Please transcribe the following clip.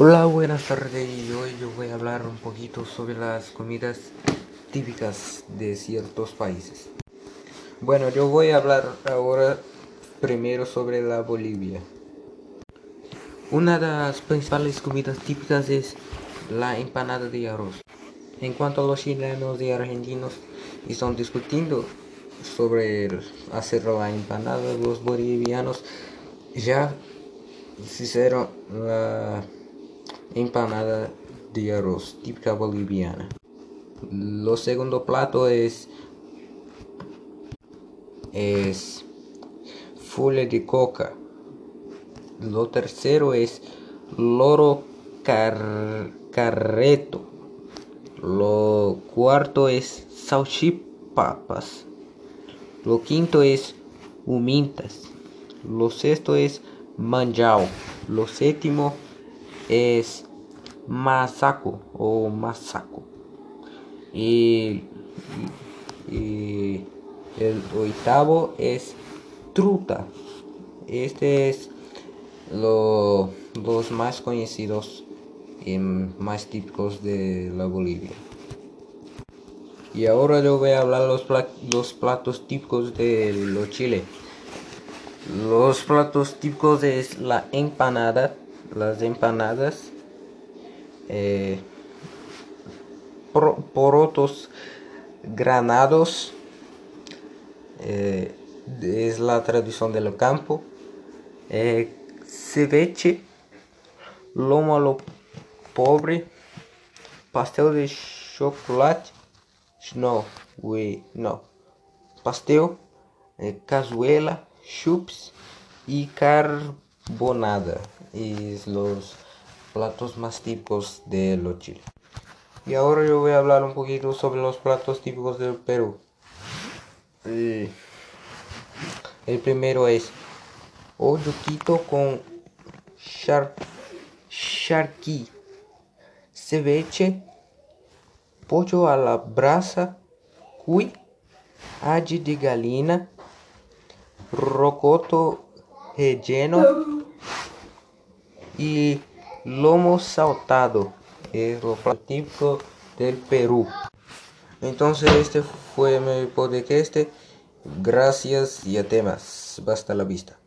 Hola, buenas tardes. Y hoy yo voy a hablar un poquito sobre las comidas típicas de ciertos países. Bueno, yo voy a hablar ahora primero sobre la Bolivia. Una de las principales comidas típicas es la empanada de arroz. En cuanto a los chilenos y argentinos están discutiendo sobre hacer la empanada, los bolivianos ya hicieron la empanada de arroz típica boliviana. Lo segundo plato es es de coca. Lo tercero es loro carreto. Lo cuarto es salchipapas. Lo quinto es humintas. Lo sexto es manjao. Lo séptimo es masaco o masaco. Y, el octavo es truta. Este es lo, los más conocidos y más típicos de la Bolivia. Y ahora yo voy a hablar los, los platos típicos de los Chile. Los platos típicos es la empanada, las empanadas, eh, porotos granados, eh, es la tradición del campo, eh, ceviche, lomo a lo pobre, pastel de chocolate, no, we, no, pastel, eh, cazuela, chups y carbonada. Y los platos más típicos de los Chile. Y ahora yo voy a hablar un poquito sobre los platos típicos del Perú. El, primero es quito con char, charqui, ceviche, pollo a la brasa, cuy, ají de galina, rocoto relleno y lomo saltado es lo típico del Perú. Entonces este fue mi podcast gracias y a temas. Hasta la vista